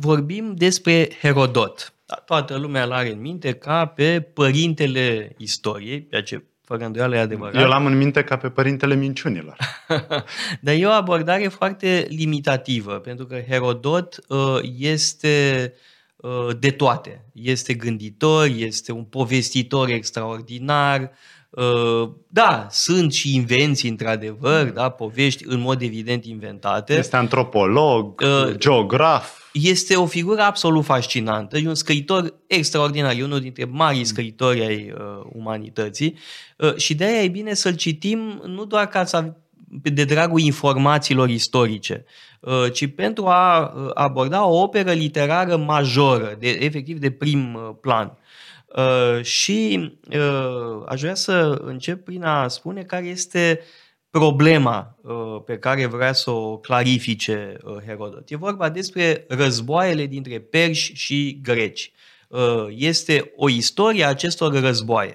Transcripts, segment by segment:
vorbim despre Herodot. Da, toată lumea îl are în minte ca pe părintele istoriei, ceea ce fără îndoială e adevărat. Eu l-am în minte ca pe părintele minciunilor. Dar e o abordare foarte limitativă, pentru că Herodot uh, este uh, de toate. Este gânditor, este un povestitor extraordinar, Uh, da, sunt și invenții, într-adevăr, mm. da, povești în mod evident inventate. Este antropolog, uh, geograf. Este o figură absolut fascinantă, e un scriitor extraordinar, e unul dintre marii scriitori ai uh, umanității uh, și de aia e bine să-l citim nu doar ca să de dragul informațiilor istorice, uh, ci pentru a uh, aborda o operă literară majoră, de, efectiv de prim plan. Uh, și uh, aș vrea să încep prin a spune care este problema uh, pe care vrea să o clarifice uh, Herodot. E vorba despre războaiele dintre perși și greci. Uh, este o istorie a acestor războaie.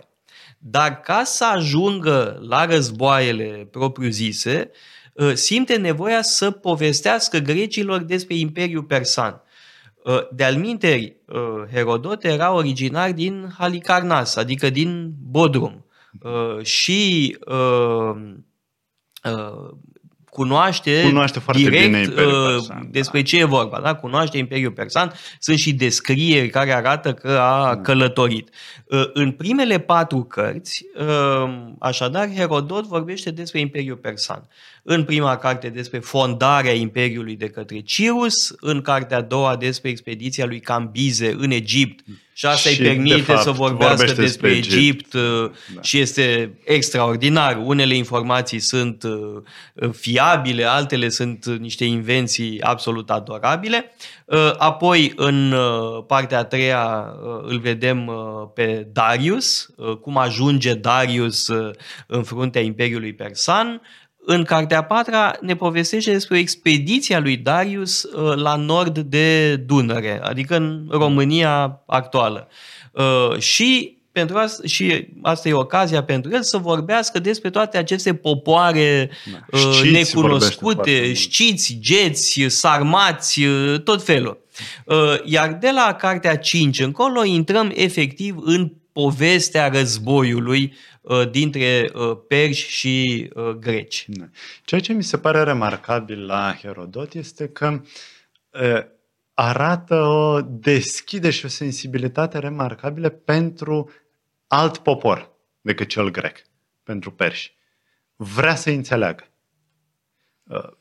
Dar ca să ajungă la războaiele propriu-zise, uh, simte nevoia să povestească grecilor despre Imperiul Persan. Uh, de-al minteri, uh, Herodot era originar din Halicarnas, adică din Bodrum. Uh, și cunoaște, cunoaște foarte direct bine Imperiul Persan, despre da. ce e vorba. Da? Cunoaște Imperiul Persan, sunt și descrieri care arată că a mm. călătorit. În primele patru cărți, așadar, Herodot vorbește despre Imperiul Persan în prima carte despre fondarea Imperiului de către Cirus, în cartea a doua despre expediția lui Cambize în Egipt și asta și îi permite de fapt, să vorbească despre, despre Egipt, Egipt uh, da. și este extraordinar. Unele informații sunt uh, fiabile, altele sunt niște invenții absolut adorabile. Uh, apoi, în partea a treia, îl vedem pe Darius, cum ajunge Darius în fruntea Imperiului Persan, în cartea a patra ne povestește despre expediția lui Darius uh, la nord de Dunăre, adică în România actuală. Uh, și pentru asta, și asta e ocazia pentru el să vorbească despre toate aceste popoare da. Uh, știți necunoscute, știți, geți, sarmați, tot felul. Iar de la cartea 5 încolo intrăm efectiv în povestea războiului Uh, dintre uh, perși și uh, greci. Da. Ceea ce mi se pare remarcabil la Herodot este că arată o deschide și o sensibilitate remarcabile pentru alt popor decât cel grec, pentru perși. Vrea să înțeleagă.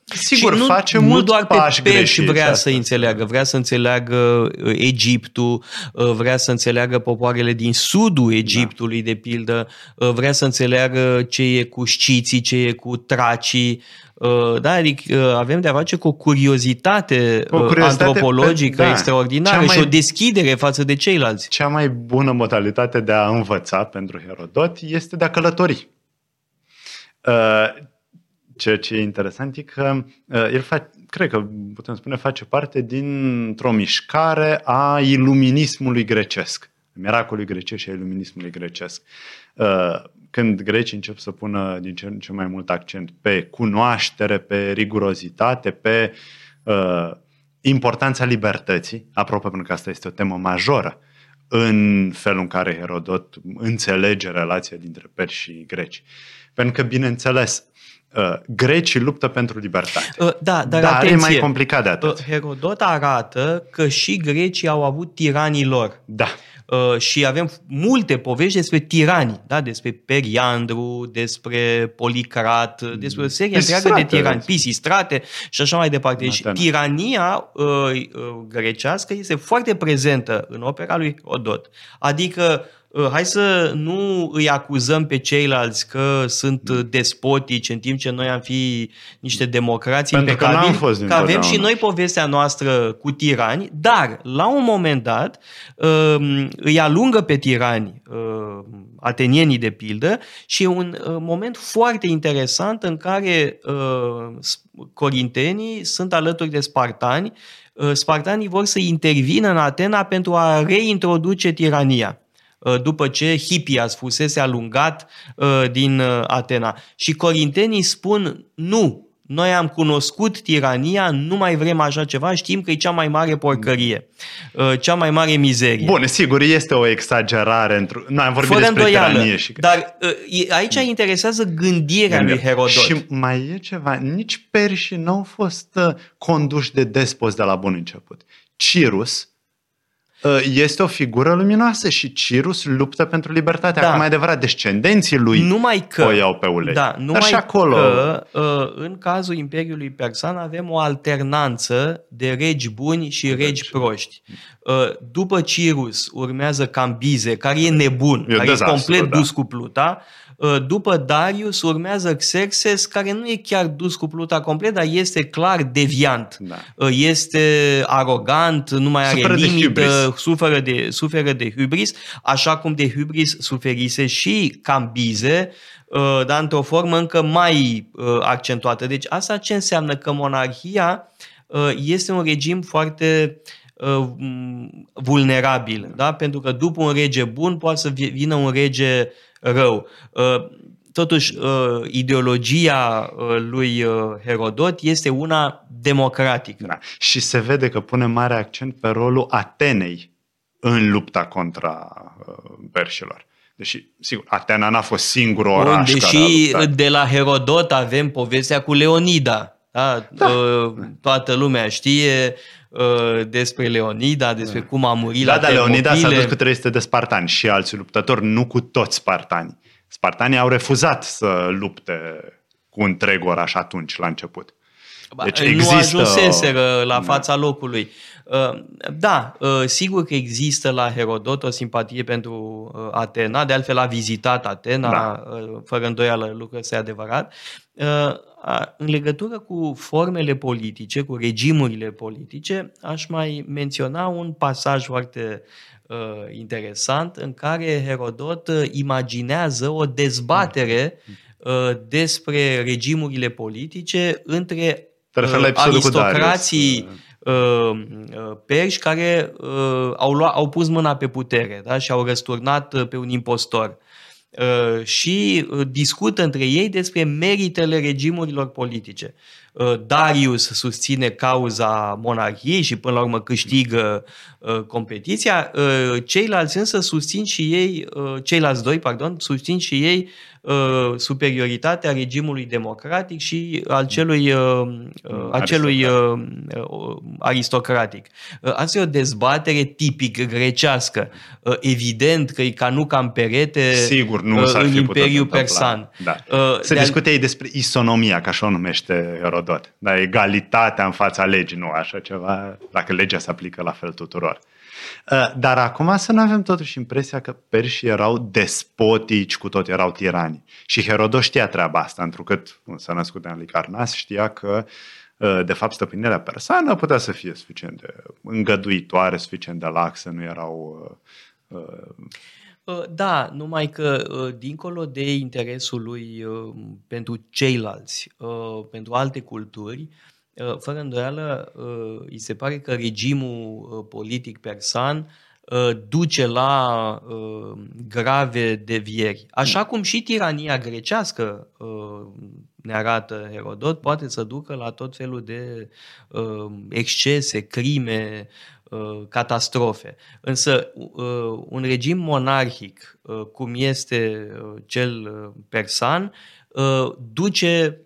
Sigur, și nu, face nu mult doar pe pești vrea să înțeleagă, vrea să înțeleagă uh, Egiptul, uh, vrea să înțeleagă popoarele din sudul da. Egiptului, da. de pildă, uh, vrea să înțeleagă ce e cu sciții, ce e cu tracii, da, adică avem de-a face cu o curiozitate, o curiozitate antropologică pe, da, extraordinară mai, și o deschidere față de ceilalți. Cea mai bună modalitate de a învăța pentru Herodot este de a călători. Ceea ce e interesant e că uh, el face, cred că putem spune, face parte dintr-o mișcare a iluminismului grecesc, miracolului grecesc și a iluminismului grecesc. Uh, când grecii încep să pună din ce în ce mai mult accent pe cunoaștere, pe rigurozitate, pe uh, importanța libertății, apropo pentru că asta este o temă majoră în felul în care Herodot înțelege relația dintre perși și greci. Pentru că, bineînțeles, uh, grecii luptă pentru libertate. Uh, da, dar, dar atenție, e mai complicat de atât. Uh, Herodot arată că și grecii au avut tiranii lor. Da. Uh, și avem multe povești despre tirani, da? despre Periandru, despre Policrat, mm. despre o serie întreagă de tirani, Pisistrate și așa mai departe. Deci tirania uh, uh, grecească este foarte prezentă în opera lui Odot. Adică Uh, hai să nu îi acuzăm pe ceilalți că sunt uh, despotici în timp ce noi am fi niște democrații Pentru impecabili, că, fost că avem și noi povestea noastră cu tirani, dar la un moment dat um, îi alungă pe tirani uh, atenienii de pildă și e un moment foarte interesant în care corintenii sunt alături de spartani Spartanii vor să intervină în Atena pentru a reintroduce tirania. Uh, după ce Hippias fusese alungat uh, din uh, Atena. Și corintenii spun nu, Noi am cunoscut tirania, nu mai vrem așa ceva, știm că e cea mai mare porcărie, uh, cea mai mare mizerie. Bun, sigur, este o exagerare. Într- Noi am vorbit Fără despre îndoială, tiranie. Și... Dar uh, aici interesează gândirea lui Herodot. Și mai e ceva, nici perșii nu au fost uh, conduși de despoți de la bun început. Cirus, Uh, este o figură luminoasă și Cirus luptă pentru libertate. Da. Acum mai adevărat, descendenții lui numai că, o iau pe ulei. Da, numai Dar și acolo... că uh, în cazul Imperiului Persan avem o alternanță de regi buni și regi, regi proști. Uh, după Cirus urmează Cambize, care e nebun, e care dezastru, e complet da. dus cu pluta. Uh, după Darius urmează Xerxes, care nu e chiar dus cu pluta complet, dar este clar deviant. Da. Uh, este arogant, nu mai are suferă limită, de suferă, de, suferă de hubris, așa cum de hubris suferise și Cambize, uh, dar într-o formă încă mai accentuată. Deci asta ce înseamnă? Că monarhia este un regim foarte vulnerabil, da? pentru că după un rege bun poate să vină un rege rău. Uh, totuși, uh, ideologia uh, lui Herodot este una democratică. Da. Și se vede că pune mare accent pe rolul Atenei în lupta contra perșilor. Deși, sigur, Atena n-a fost singurul oraș Deși care a de la Herodot avem povestea cu Leonida. Da? Da. Toată lumea știe despre Leonida, despre da. cum a murit da, la Da, Leonida s-a dus cu 300 de spartani și alți luptători, nu cu toți spartani. Spartanii au refuzat să lupte cu întreg oraș atunci, la început. Deci nu există... ajunseseră la fața locului. Da, sigur că există la Herodot o simpatie pentru Atena, de altfel a vizitat Atena, da. fără îndoială lucrul ăsta e adevărat. În legătură cu formele politice, cu regimurile politice, aș mai menționa un pasaj foarte uh, interesant în care Herodot uh, imaginează o dezbatere uh, despre regimurile politice între uh, aristocrații uh, uh, perși care uh, au, luat, au pus mâna pe putere da? și au răsturnat pe un impostor. Uh, și uh, discută între ei despre meritele regimurilor politice. Uh, Darius susține cauza monarhiei și până la urmă câștigă competiția, ceilalți însă susțin și ei, ceilalți doi, pardon, susțin și ei uh, superioritatea regimului democratic și al celui, uh, uh, acelui uh, uh, aristocratic. Uh, asta e o dezbatere tipic grecească. Uh, evident că e ca nu cam perete Sigur, nu uh, în Imperiul Persan. Da. Uh, Se discute ei despre isonomia, ca așa o numește Herodot. Da, egalitatea în fața legii, nu așa ceva, dacă legea se aplică la fel tuturor. Uh, dar acum să nu avem totuși impresia că perșii erau despotici, cu tot erau tirani. Și Herodot știa treaba asta, întrucât s-a născut în Alicarnas, știa că uh, de fapt stăpânirea persană putea să fie suficient de îngăduitoare, suficient de laxă, nu erau uh, da, numai că dincolo de interesul lui pentru ceilalți, pentru alte culturi, Uh, fără îndoială, uh, îi se pare că regimul uh, politic persan duce la grave devieri. Așa cum și tirania grecească, ne arată Herodot, poate să ducă la tot felul de excese, crime, catastrofe. Însă un regim monarhic, cum este cel persan, duce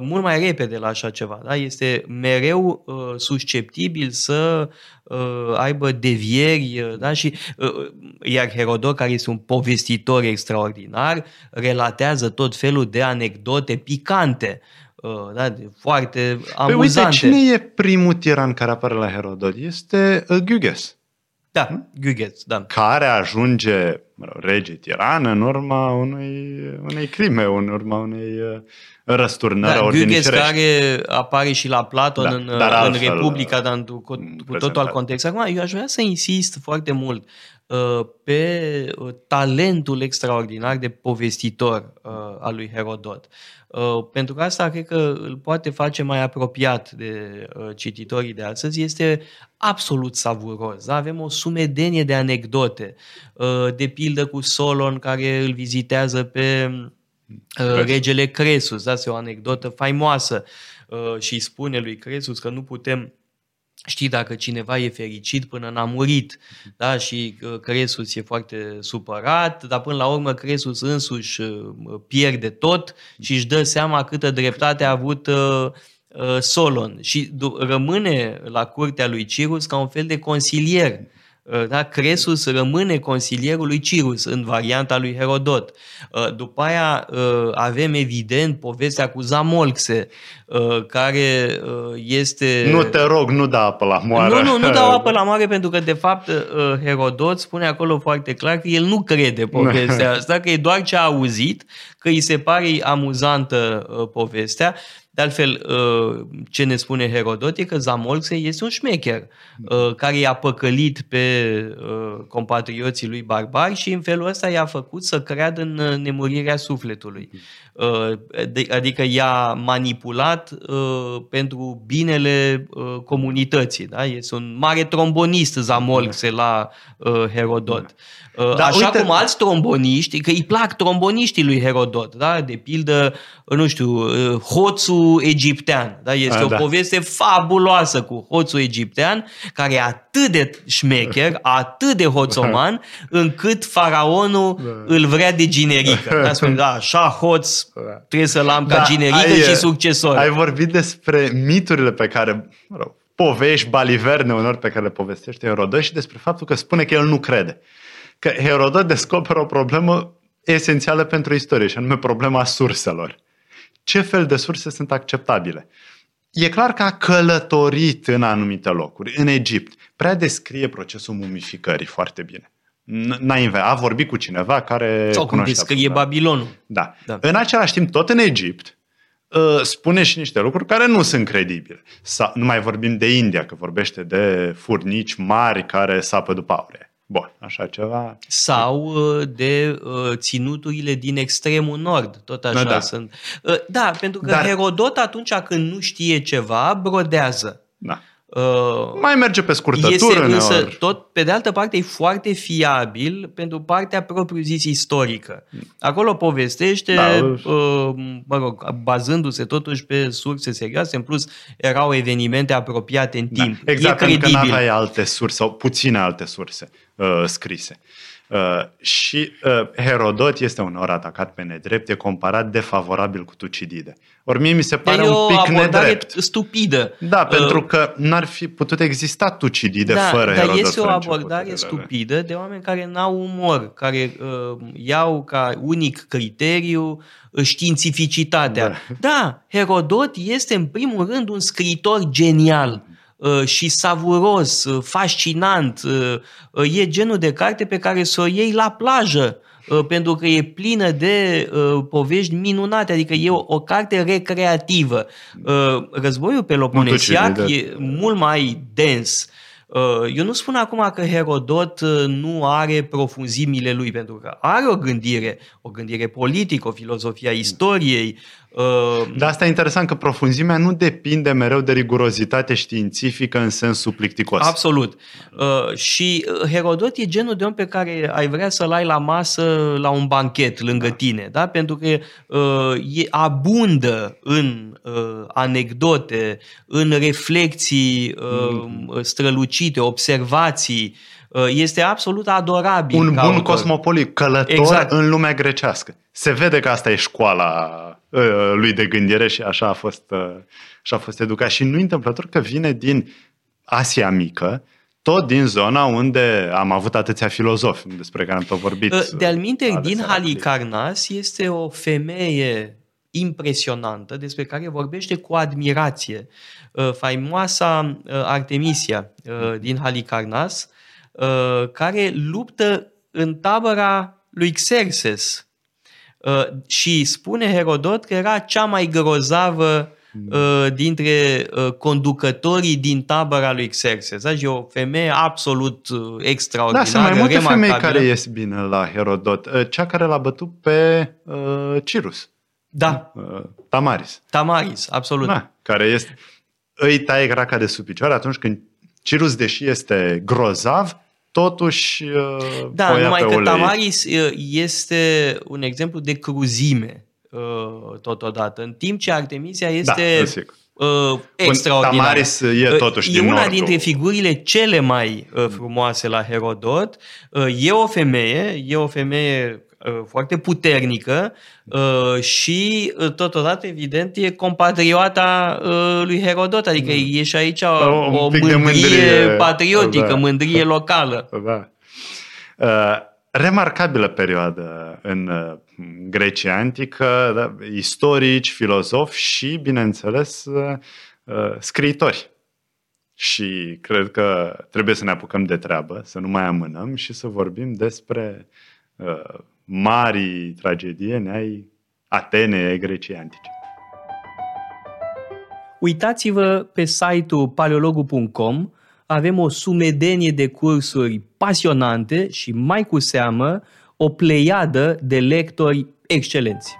mult mai repede la așa ceva. Da? Este mereu uh, susceptibil să uh, aibă devieri uh, da? și uh, iar Herodot, care este un povestitor extraordinar, relatează tot felul de anecdote picante uh, da, foarte amuzante. Păi uite, cine e primul tiran care apare la Herodot? Este uh, Gyges. Da, hmm? Gyges, da. Care ajunge mă rog, rege tiran în urma unei, unei crime, în urma unei uh, răsturnări da, ordinii care apare și la Platon da, în, dar în Republica, dar cu, cu totul alt context. Acum, eu aș vrea să insist foarte mult uh, pe uh, talentul extraordinar de povestitor uh, al lui Herodot. Uh, pentru că asta cred că îl poate face mai apropiat de uh, cititorii de astăzi. Este absolut savuros. Da? Avem o sumedenie de anecdote, uh, de pildă cu Solon care îl vizitează pe Uh, regele Cresus, da, este o anecdotă faimoasă uh, și spune lui Cresus că nu putem știi dacă cineva e fericit până n-a murit. Da? Și uh, Cresus e foarte supărat, dar până la urmă Cresus însuși pierde tot și își dă seama câtă dreptate a avut Solon și rămâne la curtea lui Cirus ca un fel de consilier Uh, da? Cresus rămâne consilierul lui Cirus în varianta lui Herodot. Uh, după aia uh, avem evident povestea cu Zamolxe, care este... Nu te rog, nu da apă la moare. Nu, nu, nu dau apă la moare pentru că de fapt Herodot spune acolo foarte clar că el nu crede povestea asta, că e doar ce a auzit, că îi se pare amuzantă povestea de altfel, uh, ce ne spune Herodot e că Zamolxe este un șmecher uh, care i-a păcălit pe uh, compatrioții lui barbari și în felul ăsta i-a făcut să creadă în nemurirea sufletului. Adică i-a manipulat pentru binele comunității. Da? Este un mare trombonist Zamolxe la Herodot. Uh, da, Așa uite... cum alți tromboniști, că îi plac tromboniștii lui Herodot, da? de pildă, nu știu, uh, hoțul egiptean. Da? Este A, o da. poveste fabuloasă cu hoțul egiptean, care e atât de șmecher, atât de hoțoman, încât faraonul da. îl vrea de generică. Da? Spune, da, așa hoț da. trebuie să-l am ca da, generică ai, și succesor. Ai vorbit despre miturile pe care, mă rog, povești baliverne unor pe care le povestește Herodot și despre faptul că spune că el nu crede că Herodot descoperă o problemă esențială pentru istorie, și anume problema surselor. Ce fel de surse sunt acceptabile? E clar că a călătorit în anumite locuri, în Egipt. Prea descrie procesul mumificării foarte bine. N-a a vorbit cu cineva care Sau cum descrie Babilonul. Da. da. În același timp, tot în Egipt, ă, spune și niște lucruri care nu sunt credibile. nu mai vorbim de India, că vorbește de furnici mari care sapă după aure. Bun, așa ceva. Sau uh, de uh, ținuturile din extremul nord, tot așa da, da. sunt. Uh, da, pentru că Dar... Herodot atunci când nu știe ceva, brodează. Da. Uh, Mai merge pe scurtătură este însă, neori. tot, pe de altă parte, e foarte fiabil pentru partea propriu-zis istorică. Acolo povestește, da. uh, mă rog, bazându-se totuși pe surse serioase, în plus erau evenimente apropiate în da. timp. Exact, e pentru că nu aveai alte surse sau puține alte surse uh, scrise. Uh, și uh, Herodot este uneori atacat pe nedrept, e comparat defavorabil cu Tucidide. Ori mie mi se pare un pic nedrept. stupidă. Da, uh, pentru că n-ar fi putut exista Tucidide da, fără dar Herodot. Dar este o abordare stupidă de oameni care n-au umor, care uh, iau ca unic criteriu uh, științificitatea. Da. da, Herodot este în primul rând un scriitor genial Uh, și savuros, uh, fascinant. Uh, e genul de carte pe care să o iei la plajă pentru că e plină de uh, povești minunate, adică e o, o carte recreativă. Uh, războiul Peloponesiac e mult mai dens. Uh, eu nu spun acum că Herodot nu are profunzimile lui, pentru că are o gândire, o gândire politică, o filozofie a istoriei, Uh, Dar asta e interesant că profunzimea nu depinde mereu de rigurozitate științifică în sensul plicticos. Absolut. Uh, și uh, Herodot e genul de om pe care ai vrea să-l ai la masă la un banchet lângă da. tine, da? pentru că e abundă în anecdote, în reflexii mm. strălucite, observații, este absolut adorabil. Un bun autor. cosmopolit, călător exact. în lumea grecească. Se vede că asta e școala Uh, lui de gândire și așa a fost, uh, așa a fost educat. Și nu întâmplător că vine din Asia Mică, tot din zona unde am avut atâția filozofi despre care am tot vorbit. Uh, de alminte, din Halicarnas este o femeie impresionantă despre care vorbește cu admirație. Faimoasa Artemisia din Halicarnas, care luptă în tabăra lui Xerxes, Uh, și spune Herodot că era cea mai grozavă uh, dintre uh, conducătorii din tabăra lui Xerxes. Da? E o femeie absolut extraordinară. Da, sunt mai multe femei care ies bine la Herodot. Cea care l-a bătut pe uh, Cirus. Da. Uh, Tamaris. Tamaris, absolut. Da, care este... Îi taie craca de sub picioare atunci când Cirus, deși este grozav, totuși uh, Da, numai că ulei. Tamaris uh, este un exemplu de cruzime. uh, totodată, în timp ce Artemisia este Da, sigur. uh, extraordinară. Tamaris e totuși e din una nordul. dintre figurile cele mai uh, frumoase la Herodot. Uh, e o femeie, e o femeie uh, foarte puternică uh, și uh, totodată, evident, e compatrioata uh, lui Herodot, adică e și aici o, Un o pic de mândrie, mândrie, patriotică, da. mândrie locală. Da. Uh, remarcabilă perioadă în uh, Grecia antică, da, istorici, filozofi și, bineînțeles, uh, uh, scriitori. Și cred că trebuie să ne apucăm de treabă, să nu mai amânăm și să vorbim despre uh, mari tragedieni ai Atenei, ai Greciei antice. Uitați-vă pe site-ul paleologu.com, avem o sumedenie de cursuri pasionante și mai cu seamă o pleiadă de lectori excelenți.